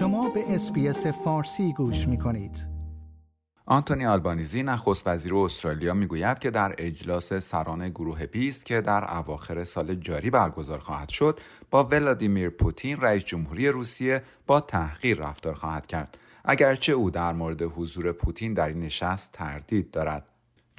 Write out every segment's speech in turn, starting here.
شما به SBS فارسی گوش می کنید. آنتونی آلبانیزی نخست وزیر استرالیا می‌گوید که در اجلاس سران گروه 20 که در اواخر سال جاری برگزار خواهد شد با ولادیمیر پوتین رئیس جمهوری روسیه با تحقیر رفتار خواهد کرد اگرچه او در مورد حضور پوتین در این نشست تردید دارد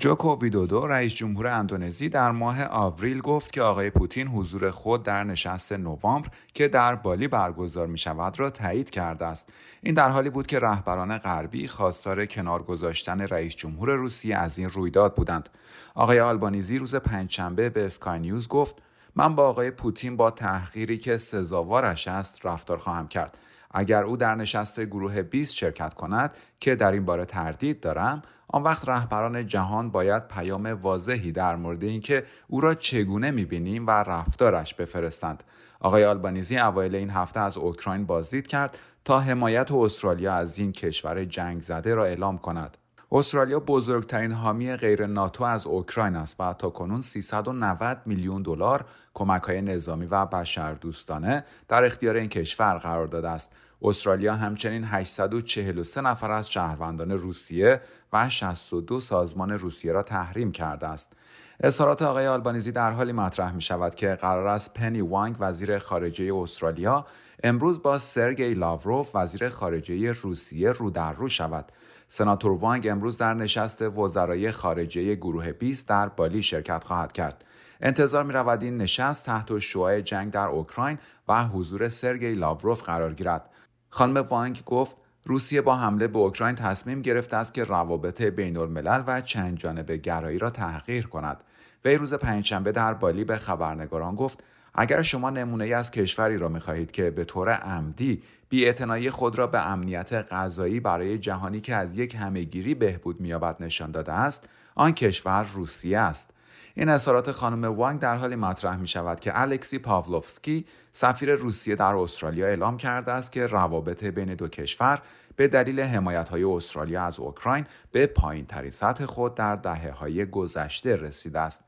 جوکو ویدودو رئیس جمهور اندونزی در ماه آوریل گفت که آقای پوتین حضور خود در نشست نوامبر که در بالی برگزار می شود را تایید کرده است. این در حالی بود که رهبران غربی خواستار کنار گذاشتن رئیس جمهور روسیه از این رویداد بودند. آقای آلبانیزی روز پنجشنبه به اسکای نیوز گفت من با آقای پوتین با تحقیری که سزاوارش است رفتار خواهم کرد. اگر او در نشست گروه 20 شرکت کند که در این باره تردید دارم آن وقت رهبران جهان باید پیام واضحی در مورد اینکه او را چگونه می‌بینیم و رفتارش بفرستند آقای آلبانیزی اوایل این هفته از اوکراین بازدید کرد تا حمایت استرالیا از این کشور جنگ زده را اعلام کند استرالیا بزرگترین حامی غیر ناتو از اوکراین است و تا کنون 390 میلیون دلار کمک های نظامی و بشردوستانه در اختیار این کشور قرار داده است. استرالیا همچنین 843 نفر از شهروندان روسیه و 62 سازمان روسیه را تحریم کرده است. اظهارات آقای آلبانیزی در حالی مطرح می شود که قرار است پنی وانگ وزیر خارجه استرالیا امروز با سرگئی لاوروف وزیر خارجه روسیه رو در رو شود. سناتور وانگ امروز در نشست وزرای خارجه گروه 20 در بالی شرکت خواهد کرد. انتظار می رود این نشست تحت شعاع جنگ در اوکراین و حضور سرگئی لاوروف قرار گیرد. خانم وانگ گفت روسیه با حمله به اوکراین تصمیم گرفته است که روابط بین الملل و چند جانبه گرایی را تحقیر کند. وی روز پنجشنبه در بالی به خبرنگاران گفت اگر شما نمونه از کشوری را می‌خواهید که به طور عمدی بی خود را به امنیت غذایی برای جهانی که از یک همهگیری بهبود مییابد نشان داده است آن کشور روسیه است این اظهارات خانم وانگ در حالی مطرح می شود که الکسی پاولوفسکی سفیر روسیه در استرالیا اعلام کرده است که روابط بین دو کشور به دلیل حمایت های استرالیا از اوکراین به پایین ترین سطح خود در دهه های گذشته رسیده است.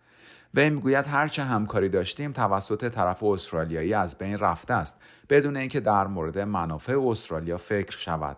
وی می‌گوید هرچه همکاری داشتیم توسط طرف استرالیایی از بین رفته است بدون اینکه در مورد منافع استرالیا فکر شود.